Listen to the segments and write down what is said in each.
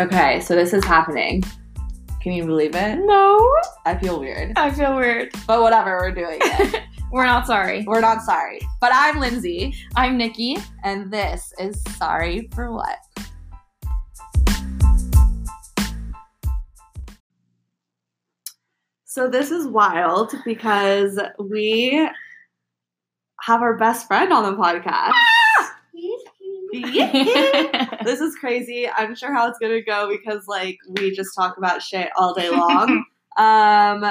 Okay, so this is happening. Can you believe it? No, I feel weird. I feel weird. But whatever, we're doing it. We're not sorry. we're not sorry. But I'm Lindsay, I'm Nikki. and this is Sorry for What? So this is wild because we have our best friend on the podcast. This is crazy. I'm sure how it's gonna go because like we just talk about shit all day long. um,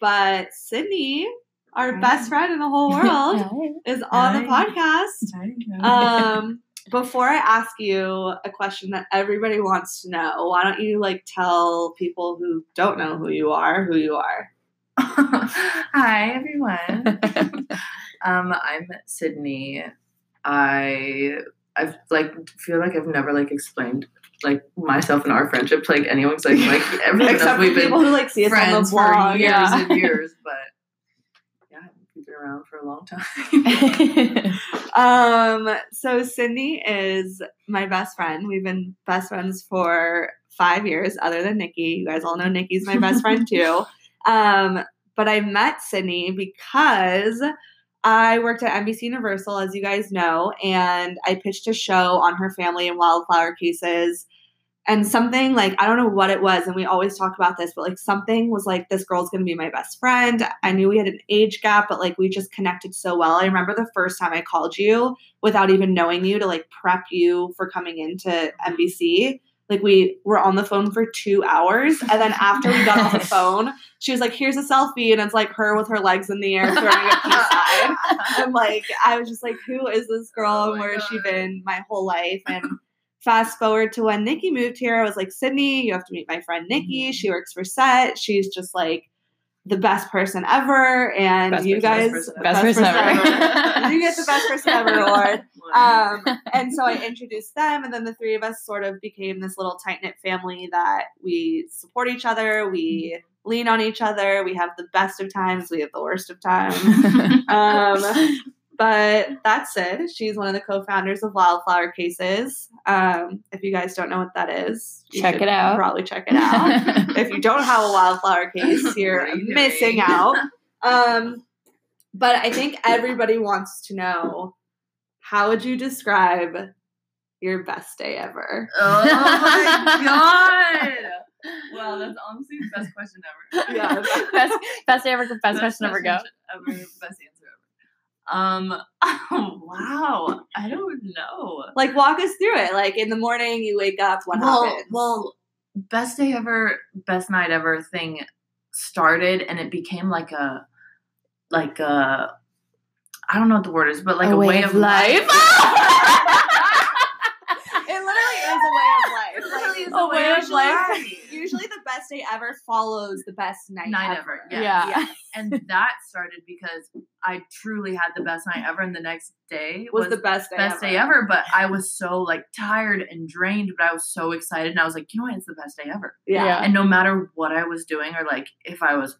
but Sydney, our best friend in the whole world, is on the podcast. Um, before I ask you a question that everybody wants to know, why don't you like tell people who don't know who you are who you are? Hi everyone. um, I'm Sydney. I I've like feel like I've never like explained like myself and our friendship to like anyone's like like everyone Except knows we've people been who like see us on friends for years Yeah. and years, but yeah, we've been around for a long time. Um, so Sydney is my best friend. We've been best friends for five years, other than Nikki. You guys all know Nikki's my best friend too. Um, but I met Sydney because I worked at NBC Universal, as you guys know, and I pitched a show on her family and wildflower cases. And something like, I don't know what it was, and we always talk about this, but like something was like, this girl's gonna be my best friend. I knew we had an age gap, but like we just connected so well. I remember the first time I called you without even knowing you to like prep you for coming into NBC. Like we were on the phone for two hours, and then after we got off the phone, she was like, "Here's a selfie," and it's like her with her legs in the air throwing a peace sign. And like, I was just like, "Who is this girl? Oh and where has she been my whole life?" And fast forward to when Nikki moved here, I was like, "Sydney, you have to meet my friend Nikki. Mhm. She works for Set. She's just like." The best person ever, and Best you person, guys, best person Best person ever. you get the best person ever award. Um, and so I introduced them, and then the three of us sort of became this little tight knit family that we support each other, we lean on each other, we have the best of times, we have the worst of times. um, but that's it. She's one of the co-founders of Wildflower Cases. Um, if you guys don't know what that is, you Check it out. Probably check it out. if you don't have a wildflower case, you're you missing doing? out. Um, but I think everybody wants to know how would you describe your best day ever? oh my god! Wow, that's honestly the best question ever. Yeah. best, best day ever, best question ever go. Ever, best answer ever. Um. Oh, wow. I don't know. Like, walk us through it. Like in the morning, you wake up. What well, happens? well, best day ever, best night ever thing started, and it became like a, like a, I don't know what the word is, but like a, way, of life. it literally is a way of life. Literally a oh way of usually- life. Usually, the best day ever follows the best night, Night ever. ever, Yeah. yeah. and that started because I truly had the best night ever, and the next day Was, the best day best ever. day ever. But I was so like tired and drained, but I was so excited, and I was like, you know what, it's the best day ever. Yeah. Yeah. And no matter what I was doing, or like if I was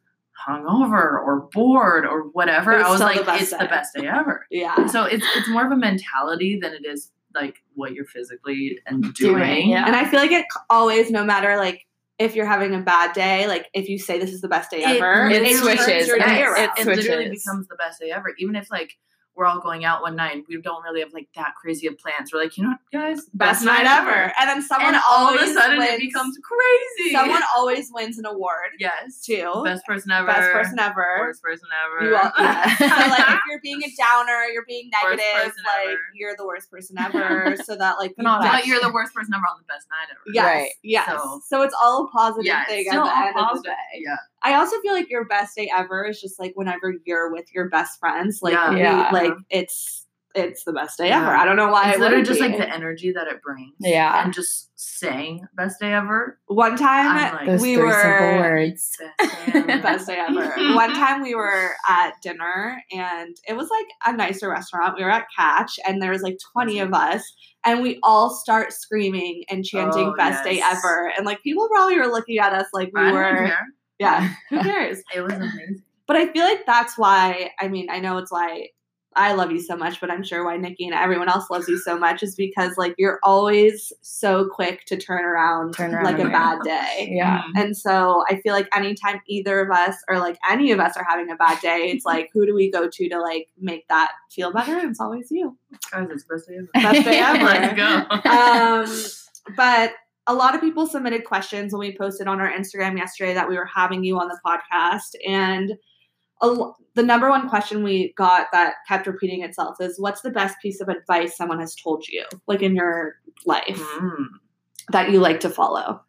hungover or bored or whatever, was I was like, the it's day. the best day ever. Yeah. So it's it's more of a mentality than it is like what you're physically and doing. Doing, yeah. And I feel like it always, no matter like if you're having a bad day, like if you say this is the best day It ever, It turns switches. your day It- around. it it literally becomes the best day ever. Even if like we're all going out one night, we don't really have like that crazy of plans. We're like, you know what, guys, best night ever. And then someone And all of a sudden, wins, it becomes crazy. someone always wins an award yes, too. best person ever, Best person ever. worst person ever. You all, yeah. so like if you're being a downer, you're being negative, like ever. you're the worst person ever. so that like But not you're the worst person ever on the best night ever. Yes, Right. yes. So, So- it's all a positive Yeah, thing at the end of the positive. day. Yeah. I also feel like your best day ever is just like whenever you're with your best friends. Like, Yeah. we- Yeah. like it's it's the best day Yeah. ever. I don't know why It's literally wouldn't just be. like the energy that it brings. Yeah. And just saying best day ever. One time I'm like, Those we were simple words. Best day ever. best day ever. One time we were at dinner and it was like a nicer restaurant. We were at Catch and there was like 20 of us and we all start screaming and chanting Oh, best day ever. And like people probably were looking at us like we I don't were care. Yeah, who cares? It was amazing. But I feel like that's why I mean, I know it's why I love you so much, but I'm sure why Nikki and everyone else loves you so much is because like you're always so quick to turn around, Turn around like a bad day. Yeah. And so I feel like anytime either of us or like any of us are having a bad day, it's like who do we go to to like make that feel better? It's always you. Guys, it's the best day ever. Best day ever. Let's go. um, but a lot of people submitted questions when we posted on our Instagram yesterday that we were having you on the podcast, and a, the number one question we got that kept repeating itself is, "What's the best piece of advice someone has told you, like in your life, Mm. that you like to follow?"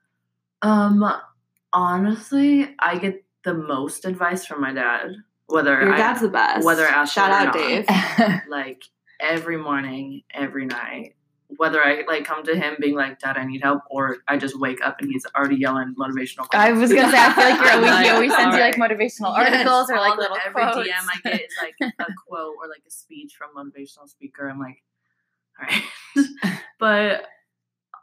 Um, honestly, I get the most advice from my dad. Whether Your I, dad's the best. whether asked shout out not. Dave. like every morning, every night. Whether I like come to him being like, "Dad, I need help," or I just wake up and he's already yelling motivational. I was gonna say I feel like you're always he always sends you like motivational Yes, articles or like little every quotes. DM I get is like a quote or like a speech from motivational speaker. I'm like, all right, but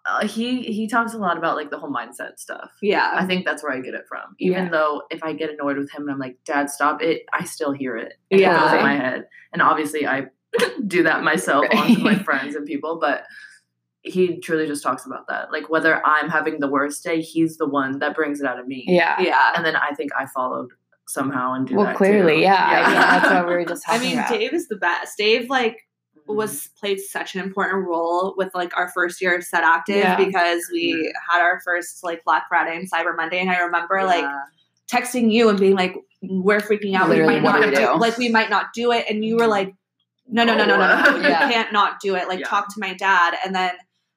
uh, he he talks a lot about like the whole mindset stuff. Yeah. I think that's where I get it from. Even Yeah. though if I get annoyed with him and I'm like, Dad, stop it, I still hear it. It Yeah. goes in my head. And obviously I do that myself onto my friends and people, but he truly just talks about that. Like whether I'm having the worst day, he's the one that brings it out of me. yeah. Yeah. And then I think I followed somehow and do Well, that clearly, too. yeah. I mean, that's what we were just I mean, about. Dave is the best. Dave like Mhm. was played such an important role with like our first year of set active Yeah. because we had our first like Black Friday and Cyber Monday, and I remember like texting you and being like, "We're freaking out. Literally, we might not do we do, do? like we might not do it," and you were like, "No, no, no, no, no, no, you Yeah. can't not do it. Like Yeah. talk to my dad." And then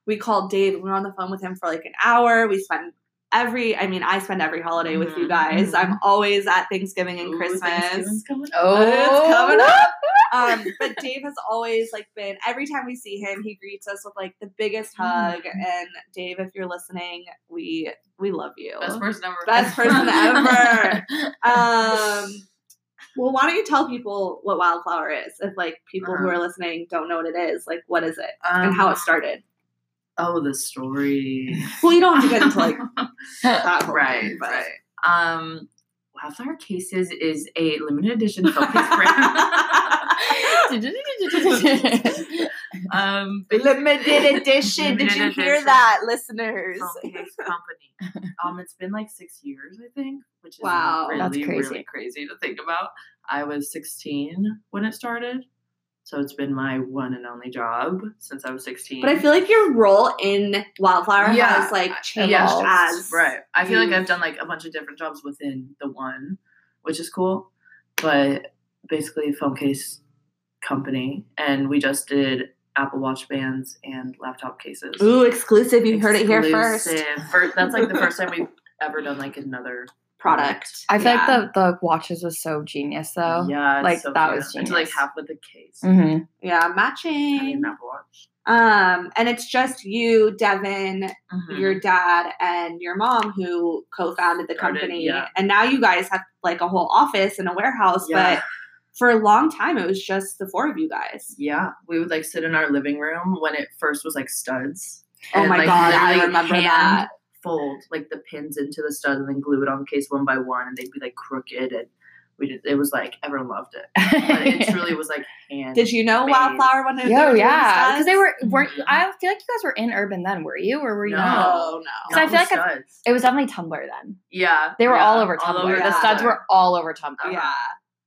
we called Dave. We were on the phone with him for like an hour. We spent every. I mean, I spend every holiday with you Mhm, guys. mhm. I'm always at Thanksgiving and Ooh, Christmas. Coming up. oh, It's coming up. um, but Dave has always like been every time we see him, he greets us with like the biggest hug. Mhm. And Dave, if you're listening, we we love you. Best person ever. Best person ever. Um, well, why don't you tell people what Wildflower is? If like people who Uh-huh. are listening don't know what it is, like what is it and how it Um, started? Oh, the story. Well, you don't have to get into like that right, thing, but- right. Um, Wildflower Cases is a limited edition focus brand. um, Limited edition. Did Limited you hear edition. that, listeners? Company. Um, it's been like six years, I think, which is Wow. really, That's crazy. really crazy to think about. I was 16 when it started, so it's been my one and only job since I was 16. But I feel like your role in Wildflower Yeah, has like changed Yes, as right. I feel like I've done like a bunch of different jobs within the one, which is cool. But basically, phone case company, and we just did Apple Watch bands and laptop cases. Ooh, exclusive. You heard it here first. Exclusive. That's like the first time we've ever done like another Product. I feel Yeah. like the the watches was so genius though. Yeah, it's like, so that cute. was It's like half with the case. hmm yeah, I need matching. Apple Watch. Um, and it's just you, Devon, Mhm. your dad, and your mom who co-founded the Started, company. yeah. And now you guys have like a whole office and a warehouse. Yeah. But for a long time, it was just the four of you guys. Yeah, we would like sit in our living room when it first was like studs. Oh and, my like, God, I remember hand that. Fold like the pins into the studs and then glue it on the case one by one, and they'd be like crooked, and we did. It was like everyone loved it, but it truly was like hand. Did you know made. Wildflower when they Yo, were doing yeah, because they studs? were weren't. I feel like you guys were in Urban then, were you, or were you? No. not? No, no. 'Cause I feel like I've- studs. It was definitely Tumblr then. yeah, They were yeah, all over Tumblr. over the studs were all over Tumblr. Yeah.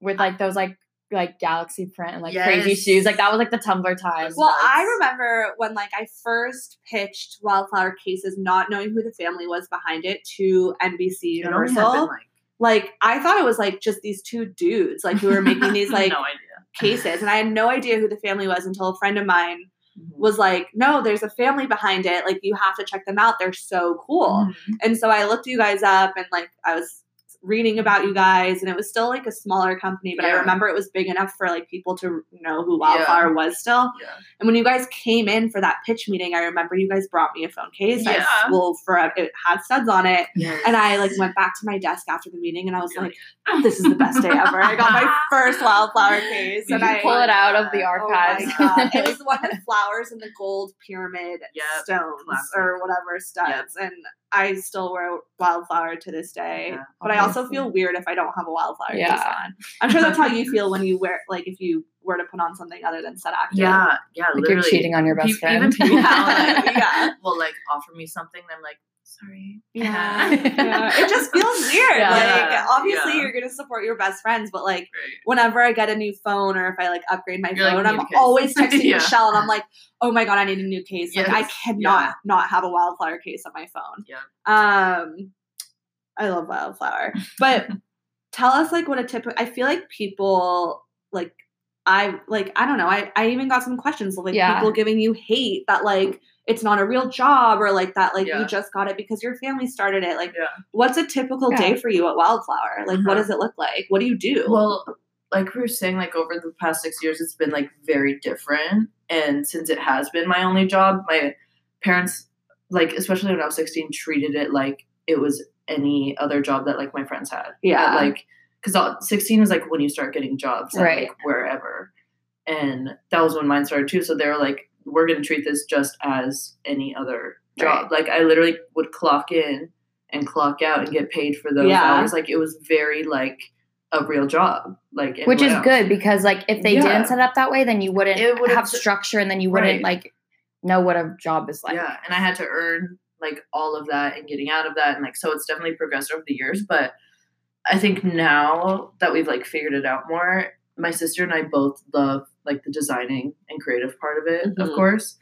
With like those like like galaxy print and like crazy shoes. Like that was like the Tumblr time. Well, Studs. I remember when like I first pitched Wildflower Cases, not knowing who the family was behind it to NBC It Universal. been, like like I thought it was like just these two dudes like who were making these like no idea. cases, and I had no idea who the family was until a friend of mine Mm-hmm. was like, "No, there's a family behind it. Like you have to check them out. They're so cool." Mhm. And so I looked you guys up, and like I was reading about you guys, and it was still like a smaller company, but I remember it was big enough for like people to know who Wildflower was still. Yeah. And when you guys came in for that pitch meeting, I remember you guys brought me a phone case. Yeah. I will forever it had studs on it. Yes. And I like went back to my desk after the meeting and I was like, oh, this is the best day ever. I got my first wildflower case Did and you I pull it out of the Oh archives. God. It was the one with flowers and the gold pyramid Yep, stones classic. or whatever studs. And I still wear wildflower to this day. Yeah. But I also feel weird if I don't have a wildflower case Yeah. on. I'm sure that's how you feel when you wear like if you were to put on something other than set active. Yeah, yeah, Like literally. you're cheating on your best Pe- friend. Even people Yeah, now, like, yeah. will like offer me something, and I'm like, sorry. Yeah. Yeah. It just feels weird. Yeah. Like obviously Yeah. you're gonna support your best friends, but like Right. whenever I get a new phone or if I like upgrade my You're phone, "Need I'm a case." always texting Yeah. Michelle and I'm like, oh my god, I need a new case. Like I cannot Yeah. not have a wildflower case on my phone. Yeah. Um I love wildflower. But tell us like what a typical I feel like people like I like I don't know. I, I even got some questions of like Yeah. people giving you hate that like it's not a real job or like that like Yeah. you just got it because your family started it. Like Yeah. what's a typical Yeah. day for you at Wildflower? Like what Uh-huh. does it look like? What do you do? Well, like we were saying, like over the past six years, it's been like very different. And since it has been my only job, my parents, like especially when I was sixteen, treated it like it was any other job that like my friends had. Yeah. At, like because sixteen is like when you start getting jobs, at, Right. Like wherever, and that was when mine started too. So they were like, "We're gonna treat this just as any other job." Like I literally would clock in and clock out and get paid for those Yeah. hours. Like it was very like a real job. Like Which is else. good because like if they Yeah. didn't set it up that way, then you wouldn't It would've structure and then you wouldn't Right. like know what a job is like. yeah, and I had to earn like all of that and getting out of that, and like so it's definitely progressed over the years. But I think now that we've like figured it out more, my sister and I both love like the designing and creative part of it, of Mhm. course.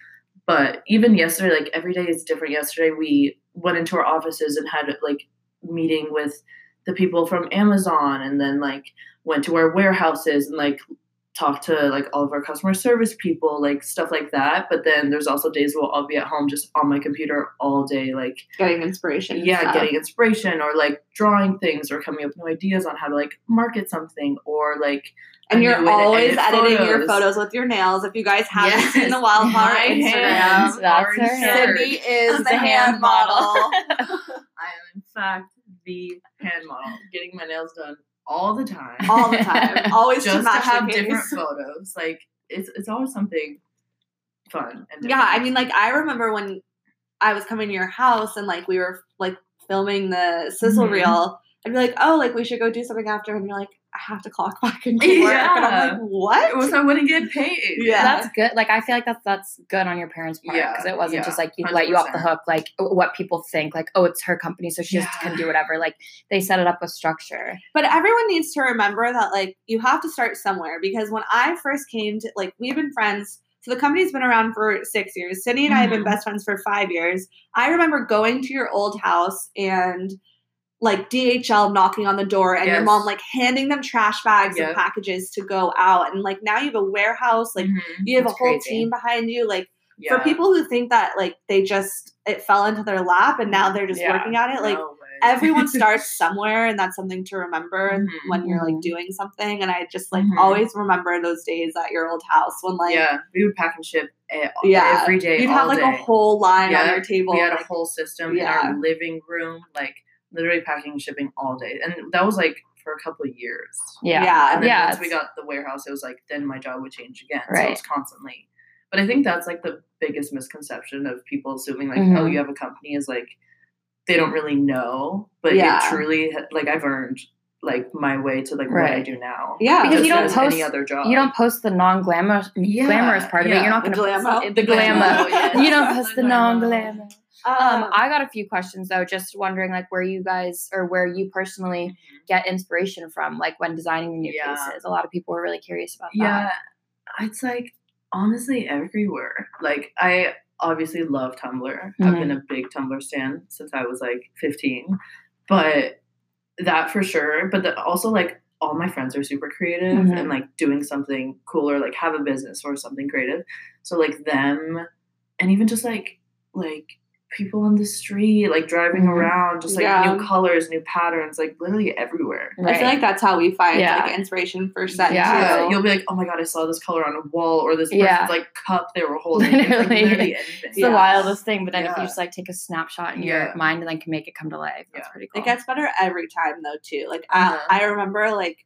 But even yesterday, like every day is different. Yesterday we went into our offices and had like meeting with the people from Amazon, and then like went to our warehouses and like talk to like all of our customer service people, like stuff like that. But then there's also days where I'll be at home just on my computer all day, like getting inspiration. yeah, stuff. getting inspiration or like drawing things or coming up with new ideas on how to like market something or like and you're new way to always edit editing your photos with your nails. If you guys haven't Yes. seen the Wildflower My Instagram, hands That's are her hand. Sydney is The the hand hand model. I am in fact the hand model, getting my nails done all the time. all the time. Always just to the have different photos. Like it's it's always something fun and Yeah, I mean, like I remember when I was coming to your house and like we were like filming the sizzle Mhm. reel. I'd be like, oh, like we should go do something after, and you're like, I have to clock back into work, and I'm Yeah. like, what? it was I wouldn't get paid. Yeah. That's good. Like I feel like that's that's good on your parents' part Yeah, because it wasn't yeah, just like you let you off the hook, like what people think, like oh it's her company, so she just can do whatever. Like they set it up with structure. But everyone needs to remember that like you have to start somewhere because when I first came to like we've been friends. So the company's been around for six years. Sydney and I have been Mhm. best friends for five years. I remember going to your old house and like DHL knocking on the door and your mom like handing them trash bags Yep. and packages to go out. And like now you have a warehouse, like Mhm. you have That's a whole crazy. team behind you. Like Yeah. for people who think that like they just it fell into their lap and now they're just Yeah. working at it, like No everyone starts somewhere and that's something to remember Mhm. when you're like Mhm. doing something and i just like Mhm. always remember those days at your old house when like yeah, we would pack and ship e- Yeah. every day. you'd all have like day. a whole line on Yeah, your table We had a whole system Yeah. in our living room, like literally packing shipping all day, and that was like for a couple of years. Yeah. Yeah. And then Yeah, once we got the warehouse, it was like then my job would change again. So Right. it was constantly. But I think that's like the biggest misconception of people assuming like, Mhm. oh, you have a company is like they don't really know, but Yeah. it truly like I've earned like my way to like what I do now. Yeah. Because you don't as post- any other job. You don't post the non-glamorous Yeah, glamorous part of it. You're not gonna glammo? the, The glamour. You don't post the The glammo. Um, um, I got a few questions though, just wondering like where you guys or where you personally get inspiration from, like when designing new Yeah. cases. A lot of people were really curious about that. Yeah, it's like honestly everywhere. Like I obviously love Tumblr. I've Mhm. been a big Tumblr stan since I was like 15. But that for sure. But the, also like all my friends are super creative Mhm. and like doing something cool or like have a business or something creative. So like them and even just like like people on the street, like driving Mhm. around, just like Yeah. new colors, new patterns, like literally everywhere. that. i feel like that's how we find Yeah. like inspiration for set Yeah. Yeah, too. you'll be like, oh my god, I saw this color on a wall or this person's like cup they were holding. It's, like, Literally. literally it's Yeah. the wildest thing. But then if you just like take a snapshot in Yeah. your mind and then can make it come to life, that's Yeah. pretty cool. It gets better every time though too. Like Uh-huh. I, I remember like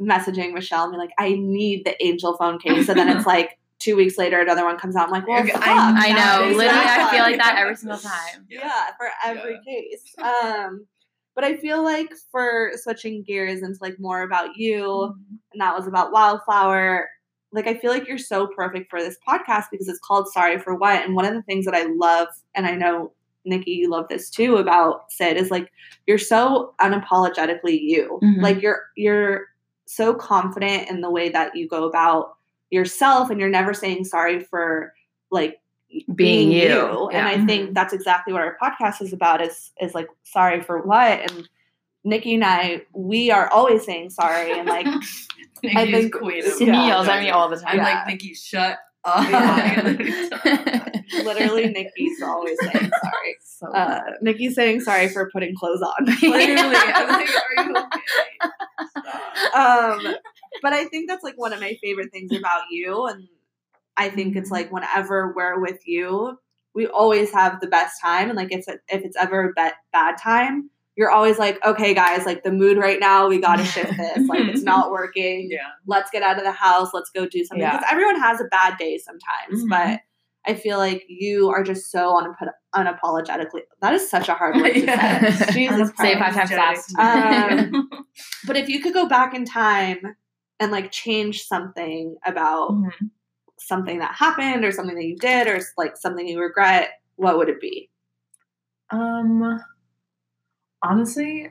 messaging Michelle and be like, I need the angel phone case, and then it's like two weeks later another one comes out. I'm like, well, Okay, fuck, I I know. Literally, I feel like that every single time. yeah, for every Yeah. case. Um, but I feel like for switching gears into like more about you, Mm-hmm. and that was about Wildflower. like I feel like you're so perfect for this podcast because it's called Sorry for What. And one of the things that I love, and I know Nikki, you love this too about Sid, is like you're so unapologetically you. Mhm. Like you're you're so confident in the way that you go about yourself and you're never saying sorry for like Being you. And Yeah. I think that's exactly what our podcast is about is is like sorry for what and Nikki and I, we are always saying sorry and like Nikki's think queen of Yeah. yells at me all the time. I'm Yeah. like, Nikki, shut up. Yeah. literally Nikki's always saying sorry. so Uh, Nikki's saying sorry for putting clothes on. literally, I'm like, are you okay? Um, but I think that's like one of my favorite things about you, and I think it's like whenever we're with you, we always have the best time, and like it's if it's ever a bad bad time, you're always like, okay, guys, like the mood right now, we got to shift this. Like it's not working. Yeah. Let's get out of the house. Let's go do something. Yeah. Because everyone has a bad day sometimes, Mhm. but. I feel like you are just so unapo- unapologetically. That is such a hard word to Yeah. say. Jesus Say five times fast. Um, But if you could go back in time and like change something about Mhm. something that happened or something that you did or like something you regret, what would it be? Um, honestly,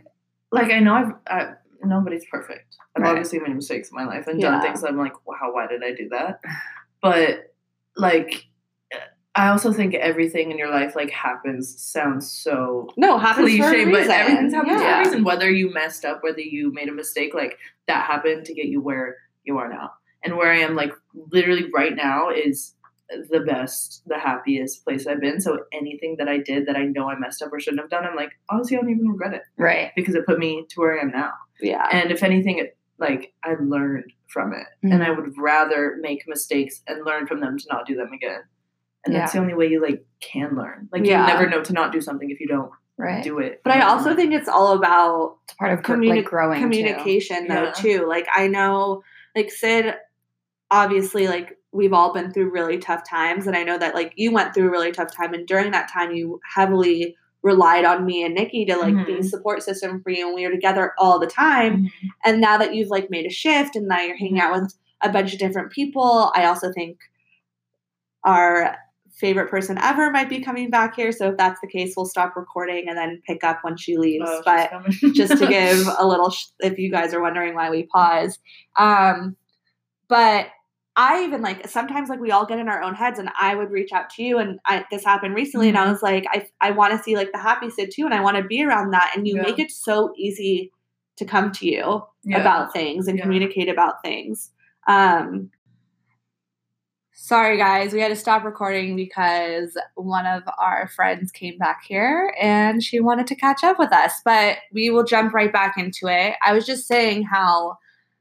like I know I've I, nobody's perfect. I've Right. obviously made mistakes in my life and Yeah. done things that I'm like, wow, why did I do that? But like, I also think everything in your life like happens sounds so No, happens for cliche, but reason. everything's happened for Yeah. a reason. Whether you messed up, whether you made a mistake, like that happened to get you where you are now. And where I am, like literally right now, is the best, the happiest place I've been. So anything that I did that I know I messed up or shouldn't have done, I'm like, honestly, I don't even regret it right. because it put me to where I am now. Yeah. And if anything, it, like I learned from it, and I mm-hmm. would rather make mistakes and learn from them to not do them again. And that's the only way you like can learn. Like Yeah. you never know to not do something if you don't Right. do it. But I also think it's all about It's part of Communi- like growing. too. communication though Yeah. too. Like I know like Sid obviously like we've all been through really tough times and I know that like you went through a really tough time and during that time you heavily relied on me and Nikki to like be a support system for you and we were together all the time Mm-hmm. and now that you've like made a shift and now you're hanging out with a bunch of different people i also think our favorite person ever might be coming back here so if that's the case we'll stop recording and then pick up when she leaves Oh, but just to give a little sh- if you guys are wondering why we pause um but i even like sometimes like we all get in our own heads and i would reach out to you and I, this happened recently and i was like i, I want to see like the happy sid too and i want to be around that and you Yeah. make it so easy to come to you Yeah. about things and Yeah. communicate about things um sorry guys we had to stop recording because one of our friends came back here and she wanted to catch up with us but we will jump right back into it. I was just saying how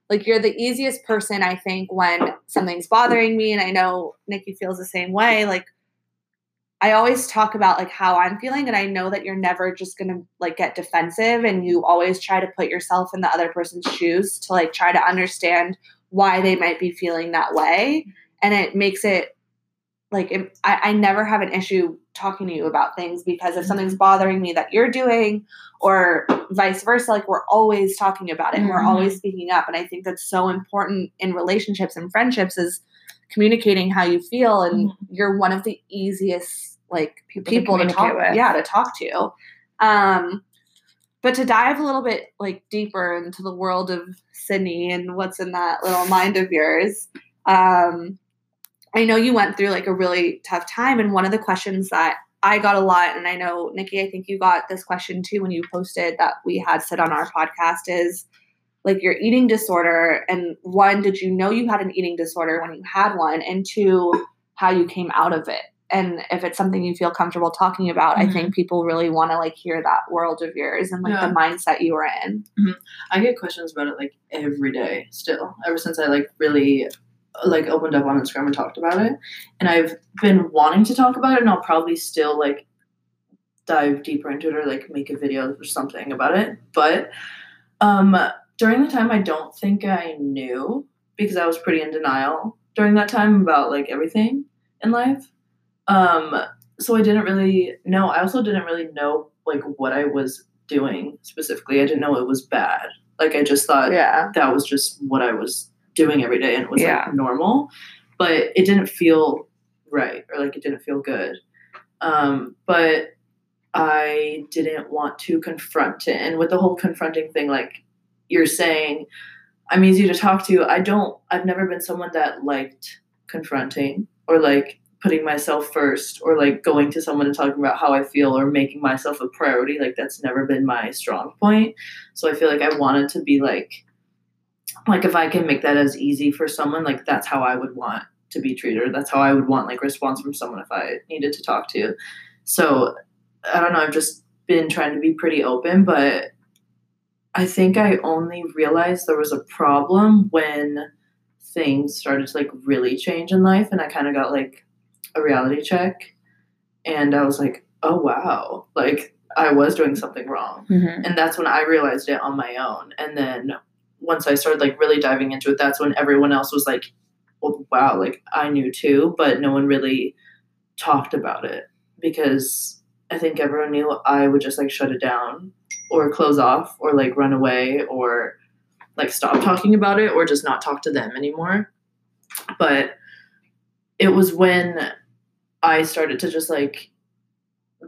like you're the easiest person i think when something's bothering me and i know nikki feels the same way like i always talk about like how i'm feeling and i know that you're never just gonna like get defensive and you always try to put yourself in the other person's shoes to like try to understand why they might be feeling that way and it makes it like it, I, I never have an issue talking to you about things because if something's bothering me that you're doing or vice versa like we're always talking about it and we're always speaking up. And i think that's so important in relationships and friendships is communicating how you feel and you're one of the easiest like People people, to to, talk with. yeah to talk to. Um but to dive a little bit like deeper into the world of sydney and what's in that little mind of yours um i know you went through like a really tough time and one of the questions that i got a lot and i know nikki i think you got this question too when you posted that we had said on our podcast is like your eating disorder and one did you know you had an eating disorder when you had one and two how you came out of it? And if it's something you feel comfortable talking about i think mm-hmm. people really want to like hear that world of yours and like Yeah. the mindset you were in. Mm-hmm. I get questions about it like every day still, ever since I like really like opened up on Instagram and talked about it. And I've been wanting to talk about it and I'll probably still like dive deeper into it or like make a video or something about it. But um during the time I don't think I knew because I was pretty in denial during that time about like everything in life. Um so I didn't really know. I also didn't really know like what I was doing specifically. I didn't know it was bad. Like I just thought yeah that was just what I was doing every day and it was Yeah. like normal, but it didn't feel right or like it didn't feel good. Um, but I didn't want to confront it. And with the whole confronting thing, like you're saying, I'm easy to talk to. I don't, I've never been someone that liked confronting or like putting myself first or like going to someone and talking about how I feel or making myself a priority. Like that's never been my strong point. So I feel like I wanted to be like, like if I can make that as easy for someone, like that's how I would want to be treated. That's how I would want like response from someone if I needed to talk to. So I don't know. I've just been trying to be pretty open, but I think I only realized there was a problem when things started to like really change in life, and I kind of got like a reality check, and I was like, oh wow, like I was doing something wrong, Mhm. and that's when I realized it on my own, and then once I started like really diving into it, that's when everyone else was like, well, wow, like I knew too, but no one really talked about it because I think everyone knew I would just like shut it down or close off or like run away or like stop talking about it or just not talk to them anymore. But it was when I started to just like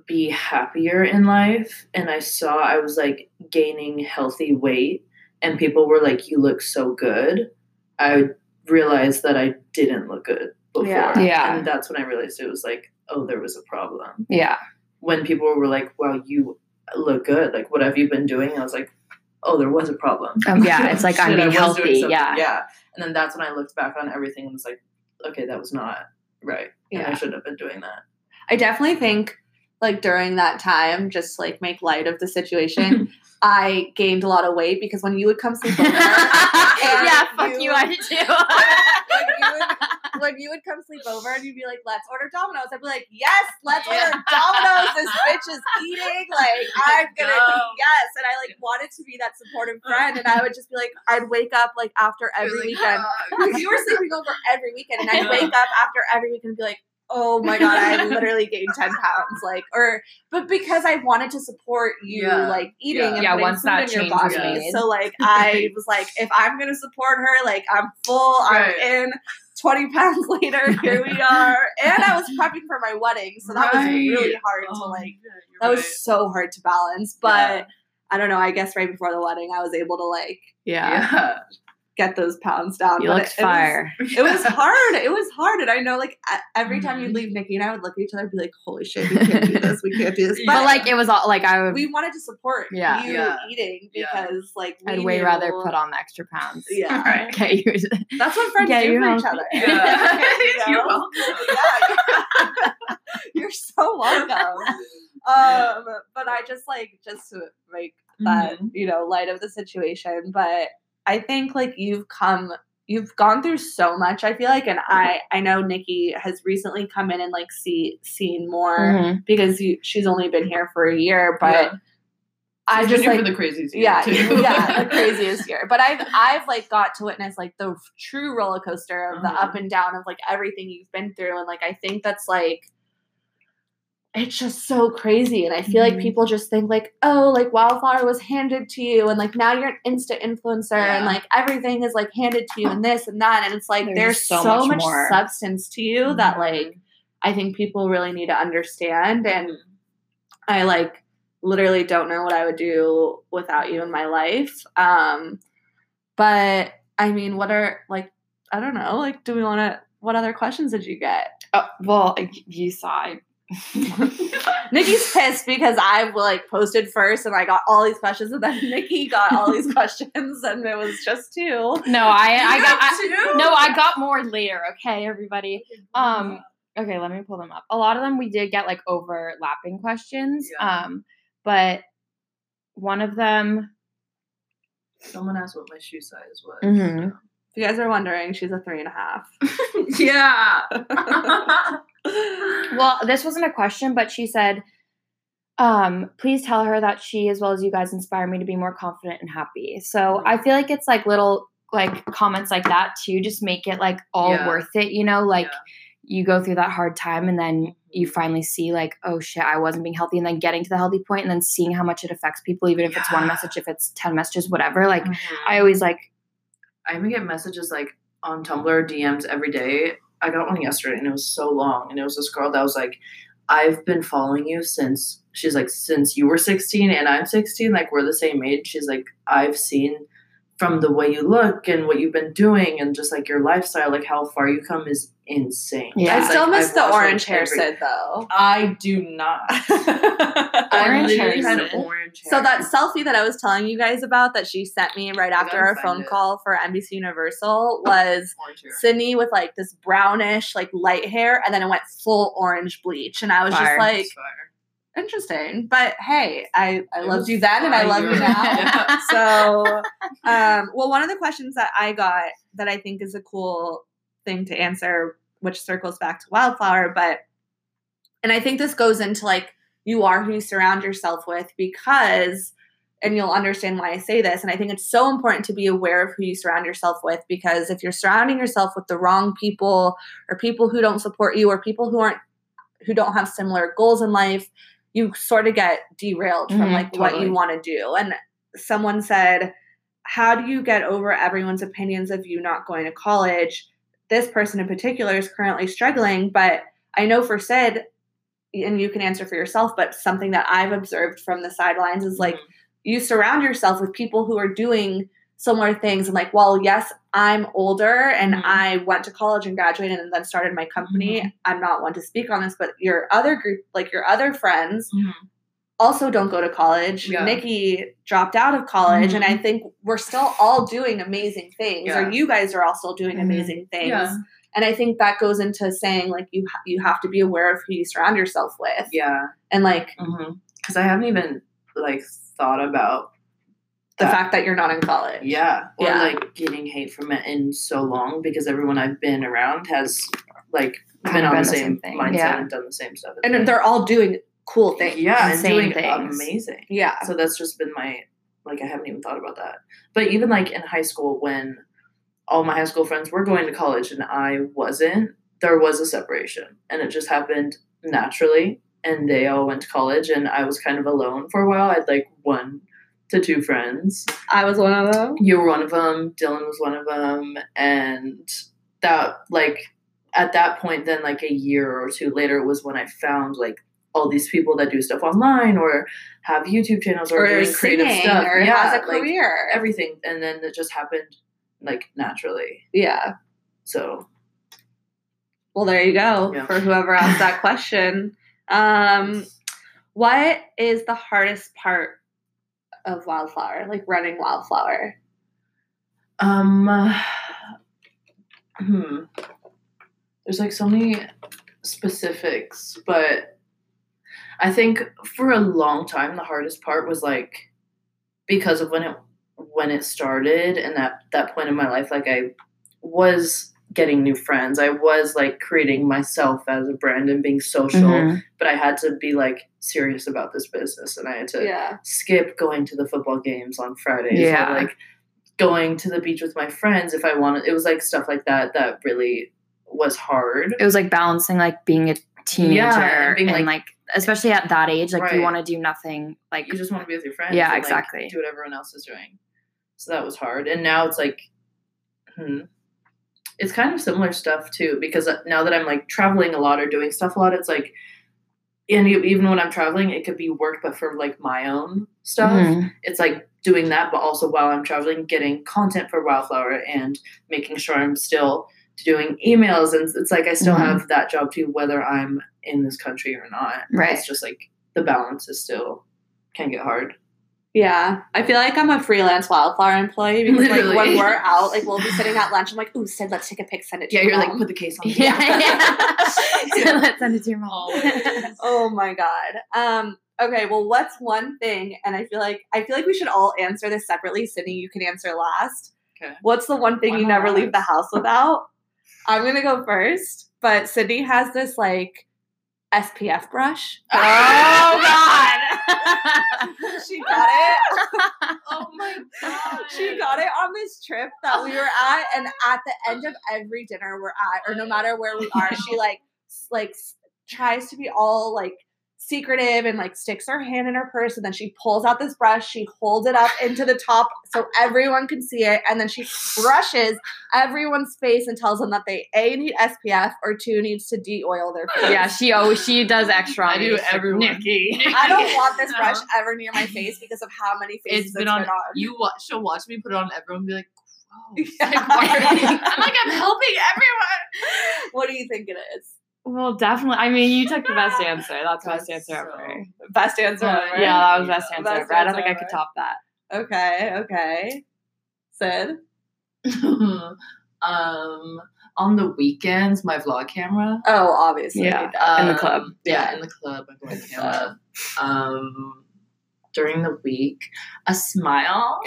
be happier in life and I saw I was like gaining healthy weight and people were like, You look so good. I realized that I didn't look good before. Yeah. Yeah. And that's when I realized it was like, oh, there was a problem Yeah. when people were like, "Wow, you look good. Like, what have you been doing?" I was like, "Oh, there was a problem." Um, yeah, it's like I'm being was doing healthy, yeah. yeah. And then that's when I looked back on everything and was like, "Okay, that was not right. And I shouldn't have been doing that." I definitely think like during that time, just like make light of the situation. I gained a lot of weight because when you would come sleep over, yeah, fuck you- you, I too. when you would when you would come sleep over and you'd be like, "Let's order Domino's," I'd be like, "Yes, let's Yeah. order Domino's." This bitch is eating. Like I'm gonna go. yes, and I like wanted to be that supportive friend, and I would just be like, I'd wake up like after every weekend because you were sleeping over every weekend, and I'd wake up after every weekend and be like, "Oh my god, I literally gained ten pounds!" Like, or but because I wanted to support you, Yeah. like eating Yeah. and Yeah, once food that in your body. made. So like, I was like, if I'm gonna support her, like I'm full, Right. I'm in. 20 pounds later, here we are. And I was prepping for my wedding, so that was really hard to Oh, like yeah, you're that right. was so hard to balance. But Yeah. I don't know, I guess right before the wedding I was able to like yeah. yeah. Get those pounds down. You but looked it- it was- fire. it was hard. It was hard. And I know, like, every time Mhm. you'd leave Nikki and I would look at each other and be like, holy shit, we can't do this. We can't do this. But But, like it was all like I would we wanted to support Yeah. you Yeah. eating Yeah. because, like, we I'd way knew- rather put on the extra pounds. Yeah. Right. Okay, you That's what friends Yeah, do you're for each other. Yeah. You know? You're welcome. Yeah. You're so welcome. Um, but I just like just to make that Mhm. you know light of the situation. But I think like you've come, you've gone through so much. I feel like, and I I know Nikki has recently come in and like see seen more Mhm. because you, she's only been here for a year, but. Yeah. I just like for the craziest year, yeah, too. yeah, the craziest year. But I've I've like got to witness like the true roller coaster of the Uh-huh. up and down of like everything you've been through, and like I think that's like it's just so crazy. And I feel like Mhm. people just think like, oh, like wildflower was handed to you, and like now you're an Insta influencer, and like everything is like handed to you, and this and that, and it's like There's there's, so so, much much, substance to you that Mhm. like I think people really need to understand and. I like literally don't know what I would do without you in my life. Um, but I mean, what are like I don't know. Like, do we want to? What other questions did you get? Oh, well, you saw. I- Nikki's pissed because I like posted first and I got all these questions, and then Nikki got all these questions, and it was just two. no, I I got I, Two? no, I got more later. Okay, everybody. Um, okay, let me pull them up. A lot of them we did get like overlapping questions. Yeah. Um, but one of them. Someone asked what my shoe size was. Mhm. If you guys are wondering, she's a three and a half. yeah. Well, this wasn't a question, but she said, um, please tell her that she, as well as you guys, inspire me to be more confident and happy. So I feel like it's like little like comments like that too, just make it like all Yeah. worth it, you know, like Yeah. you go through that hard time and then you finally see like, oh shit, I wasn't being healthy, and then getting to the healthy point and then seeing how much it affects people, even if it's one message, if it's ten messages, whatever. Like Mhm. I always like I even get messages like on Tumblr DMs every day. I got one yesterday and it was so long. And it was this girl that was like, I've been following you since she's like, since you were 16 and I'm 16, like we're the same age. She's like, I've seen from the way you look and what you've been doing and just like your lifestyle, like how far you come is insane. Yeah. I still like, miss I've the watched, like, orange hair every- Sid though. I do not. I Orange literally hair had Sid. orange hair. So that selfie that I was telling you guys about that she sent me right after our phone it. call for NBC Universal was. Sydney with like this brownish, like light hair, and then it went full orange bleach. And I was Fire. just like, fire. Interesting. But hey, I, I loved you then and I love you now. Yeah. so um well one of the questions that I got that I think is a cool thing to answer, which circles back to wildflower, but and I think this goes into like you are who you surround yourself with because and you'll understand why I say this. And I think it's so important to be aware of who you surround yourself with because if you're surrounding yourself with the wrong people or people who don't support you or people who aren't who don't have similar goals in life, you sort of get derailed from Mhm, like what you want to do. And someone said, How do you get over everyone's opinions of you not going to college? This person in particular is currently struggling, but I know for Sid, and you can answer for yourself, but something that I've observed from the sidelines is like you surround yourself with people who are doing similar things and like, well, yes, I'm older and Mhm. I went to college and graduated and then started my company. Mhm. I'm not one to speak on this, but your other group, like your other friends, Mhm. also don't go to college. Yeah. Nikki dropped out of college, and. I think we're still all doing amazing things, Yeah. or you guys are all still doing Mhm. amazing things. Yeah. And I think that goes into saying like you ha- you have to be aware of who you surround yourself with, Yeah. and like Because I haven't even like thought about the that. fact that you're not in college. Yeah. Or Yeah. like getting hate from it in so long because everyone I've been around has like Kind been on been the the same, same thing, mindset yeah. and done the same stuff. and they're all doing cool things. yeah, and doing things. amazing. Yeah. So that's just been my like I haven't even thought about that. But even like in high school when all my high school friends were going to college and I wasn't, there was a separation. And it just happened naturally. And they all went to college and I was kind of alone for a while. I had like one to two friends. I was one of them. You were one of them, Dylan was one of them, and that like at that point then like a year or two later was when I found like all these people that do stuff online or have YouTube channels or, Or doing creative stuff. or yeah, has a like, career. everything, and then it just happened like naturally. yeah. So Well, there you go Yeah. for whoever asked that question. Um, what is the hardest part of Wildflower, like running Wildflower? um, hmm, there's like so many specifics, but I think for a long time the hardest part was like because of when it when it started and that that point in my life like I was getting new friends. I was like creating myself as a brand and being social, Mhm. but I had to be like serious about this business and I had to Yeah. skip going to the football games on Fridays Yeah. or like going to the beach with my friends if I wanted. It was like stuff like that that really was hard. It was like balancing like being a teenager Yeah, and being, and like- like, especially at that age, like you want to do nothing like You just want to be with your friends. Yeah, and, like, exactly. do what everyone else is doing. So that was hard. And now it's like, hmm. It's kind of similar stuff too, because now that I'm like traveling a lot or doing stuff a lot, it's like, and even when I'm traveling, it could be work, but for like my own stuff. Mhm. It's like doing that, but also while I'm traveling, getting content for Wildflower and making sure I'm still doing emails. And it's like I still Mhm. have that job too, whether I'm in this country or not. Right. It's just like the balance is still can get hard. Yeah. I feel like I'm a freelance Wildflower employee because like when we're out, like we'll be sitting at lunch. I'm like, ooh, Sid, let's take a pic, send it to Yeah, your you're like put the case on. Yeah, yeah. Let's send it to your mom. Oh my god. Um. Okay. Well, what's one thing? And I feel like I feel like we should all answer this separately. Sydney, you can answer last. Okay. What's the one thing you never leave the house without? I'm gonna go first, but Sydney has this like SPF brush. Oh, God. she got it. oh my god. She got it on this trip that we were at, and at the end of every dinner we're at, or no matter where we are, she like like tries to be all like secretive and like sticks her hand in her purse and then she pulls out this brush she holds it up into the top so everyone can see it and then she brushes everyone's face and tells them that they a need spf or two needs to de-oil their face Yeah, she always she does extra. on I do me. She's everyone. Nikki. i don't want this No. brush ever near my face because of how many faces It's been on. on. You watch. She'll watch me put it on everyone. And be like, gross. Yeah. Like, why I'm like, I'm helping everyone. what do you think it is Well, definitely. I mean, you took the best answer. That's the best That's answer so- ever. best answer ever. Yeah, that was Yeah. best answer Best ever. I don't answer think I could top that. okay okay sid um, on the weekends, my vlog camera. oh obviously Yeah. we don't. In the Um, club. Yeah, in the club, my vlog In the camera. Um, during the week, a smile.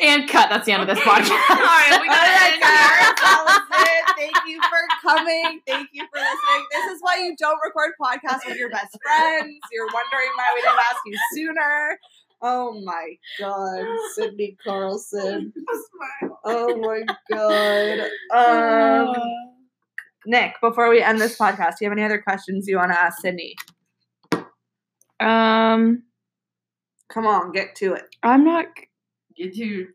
and cut. That's the end of this podcast. All right, we gotta guys, here. it. Thank you for coming. Thank you for listening. This is why you don't record podcasts with your best friends. You're wondering why we didn't ask you sooner. Oh my god, Sydney Carlson. Oh my god. Um, Nick, before we end this podcast, do you have any other questions you want to ask Sydney? Um, Come on, get to it. I'm not. You too.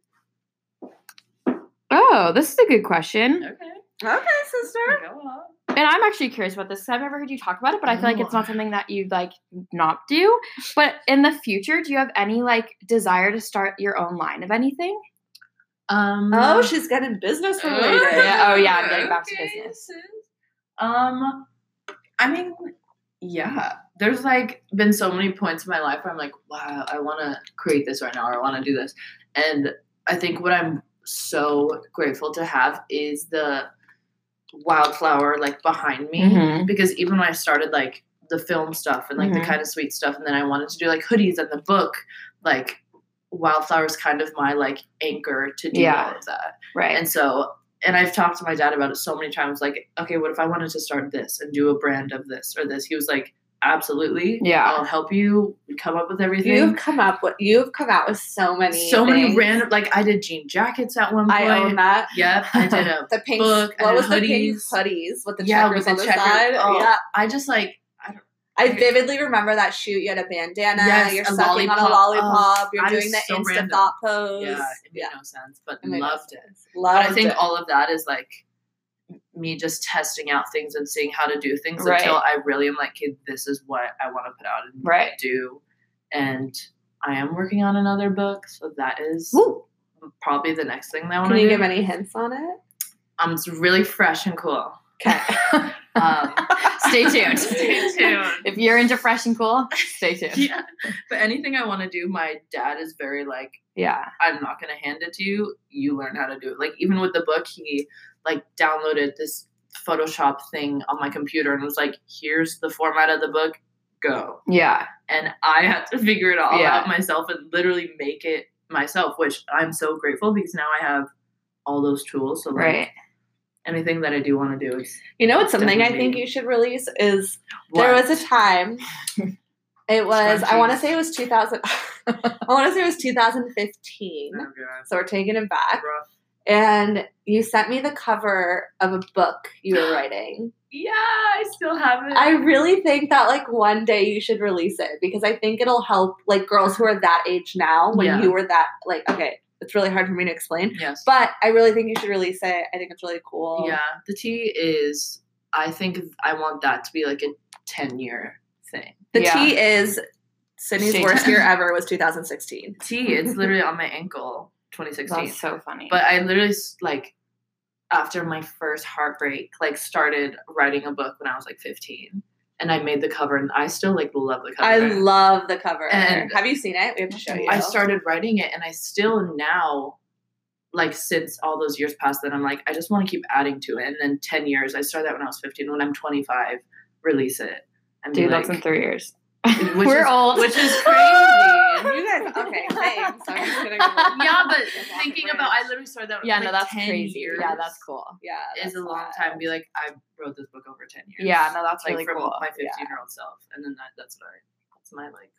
Oh, this is a good question. Okay. Okay, sister. Go on. And I'm actually curious about this. 'cause I've never heard you talk about it, but I feel like it's not something that you'd like not do. But in the future, do you have any like desire to start your own line of anything? Um. Oh, she's getting business Oh, related. Yeah, oh, yeah, I'm getting back to business. sis. Um, I mean, yeah. There's like been so many points in my life where I'm like, wow, I want to create this right now, or I want to do this, and I think what I'm so grateful to have is the wildflower like behind me Mhm. because even when I started like the film stuff and like Mhm. the kind of sweet stuff, and then I wanted to do like hoodies and the book, like wildflower is kind of my like anchor to do Yeah. all of that. Right. And so, and I've talked to my dad about it so many times. Like, okay, what if I wanted to start this and do a brand of this or this? He was like, absolutely. Yeah. I'll help you come up with everything. You've come up with you've come out with so many so many random, like I did jean jackets at one point. I own that. Yep, I did a The pink book, what was the pink hoodies. hoodies with the Yeah, checkers with on the the checker- side? oh. Yeah. I just like I vividly remember that shoot. You had a bandana. Yes, you're a sucking on a lollipop. Oh, lollipop. you're I doing the so insta random. thought pose. Yeah, it made yeah. no sense, but loved it. Loved but I think it. all of that is like me just testing out things and seeing how to do things Right. until I really am like, okay, this is what I want to put out and Right. do. And I am working on another book, so that is Woo. probably the next thing that I want to do. Can you give any hints on it? um, it's really fresh and cool. Okay. Um, Stay tuned. Stay tuned. If you're into fresh and cool, stay tuned. yeah, but anything I want to do, my dad is very like, Yeah. I'm not gonna hand it to you. You learn how to do it. Like even with the book, he like downloaded this Photoshop thing on my computer and was like, "Here's the format of the book. Go." Yeah. And I had to figure it all Yeah. out myself and literally make it myself, which I'm so grateful because now I have all those tools. So like Right. anything that I do want to do is You know what's something I think you should release is there was a time. It was I want to say it was 2000. I want to say it was 2015. Oh, So we're taking it back. Rough. And you sent me the cover of a book you were writing. Yeah, I still have it. I really think that like one day you should release it because I think it'll help like girls who are that age now when Yeah. you were that like okay, it's really hard for me to explain. yes. But I really think you should release it. I think it's really cool. Yeah, the T is. I think I want that to be like a ten year thing. The Yeah. T is Sydney's Stay worst tuned. year ever was 2016. T, it's literally on my ankle, 2016. That's so funny. But I literally like after my first heartbreak, like started writing a book when I was like 15, and I made the cover, and I still like love the cover. I love the cover. And- Have you seen it? We have to show you. I started writing it, and I still now, like since all those years passed, that I'm like I just want to keep adding to it, and then 10 years. I started that when I was 15. When I'm 25, release it. And Dude, like, that's in three years. Which We're is, old. which is crazy. you guys, okay, thanks. I'm just kidding. yeah, but thinking about, I literally started that. yeah, like no, that's 10 crazy. Years Yeah, that's cool. yeah, Is that's a long wild. time. to Be like, I wrote this book over ten years. Yeah, no, that's like really from cool. my fifteen Yeah. year old self, and then that, that's what I, that's my like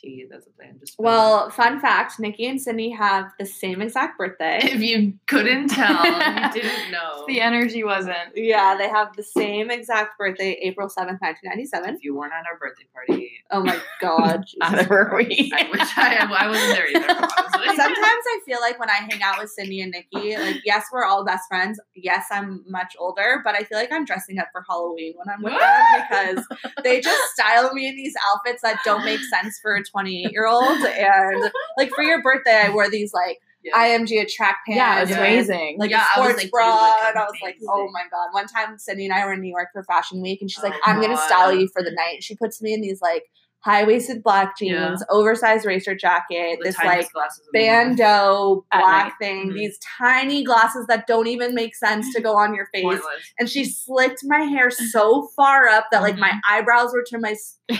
tea. That's a plan. Just Well, fun fact: Nikki and Sydney have the same exact birthday. if you couldn't tell, you didn't know. the energy wasn't. yeah, they have the same exact birthday, April seventh, nineteen ninety seven. if you weren't at our birthday party, Oh my god! Jesus Neither were we. I wish I, I wasn't there either. Honestly. Sometimes I feel like when I hang out with Sydney and Nikki, like yes, we're all best friends. Yes, I'm much older, but I feel like I'm dressing up for Halloween when I'm with them because they just style me in these outfits that don't make sense for a 28 year old. And like for your birthday, I wore these like Yeah. IMG track pants. Yeah, it's Yeah. amazing. Like Yeah, a I was sports like, bra, and I was like, "Oh my god!" One time, Sydney and I were in New York for Fashion Week, and she's like, Oh "I'm gonna style you for the night." She puts me in these like high waisted black jeans, Yeah. oversized racer jacket, The this like glasses in the world. bandeau black thing, Mhm. these tiny glasses that don't even make sense to go on your face. Pointless. And she slicked my hair so far up that like my Mm-hmm. eyebrows were to my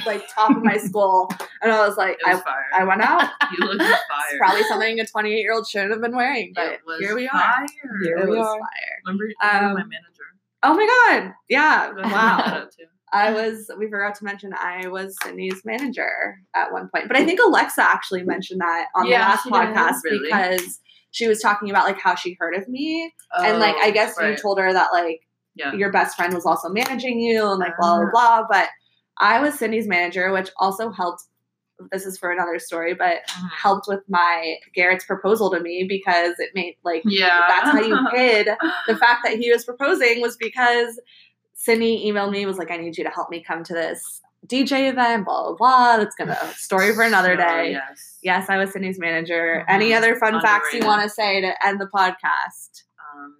like top of my skull, and I was like, was I. I went out. you look fire. It's probably something a 28 year old shouldn't have been wearing, but here we are. Fire. Here It we was are. fire. Remember, you Um, my manager. Oh my god! Yeah, Go ahead and wow. Look that up, too. I was, we forgot to mention, I was Sydney's manager at one point. But I think Alexa actually mentioned that on Yeah, the last podcast Really? because she was talking about like how she heard of me. and like, I Oh, guess you told her that like Yeah. your best friend was also managing you and like blah, blah, Ah. blah. But I was Sydney's manager, which also helped. This is for another story, but Mhm. helped with my Garrett's proposal to me because it made like Yeah. that's how you hid the fact that he was proposing was because Sydney emailed me was like, I need you to help me come to this DJ event, blah blah blah. That's gonna story for another day. Yes. Yes, I was Sydney's manager. Mhm. Any other fun facts you want to say to end the podcast? Um,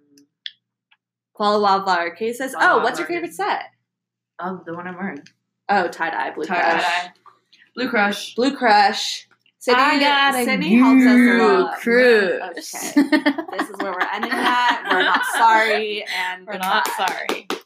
Koala Wildflower cases. Koala Oh, what's your favorite set? oh, the one I'm wearing. Oh, tie dye, blue Tie-dye. crush. Blue Crush. Blue crush. Sydney, I got a Sydney helps us a lot. crush. Okay. this is where we're ending that. We're not sorry, and We're not sorry.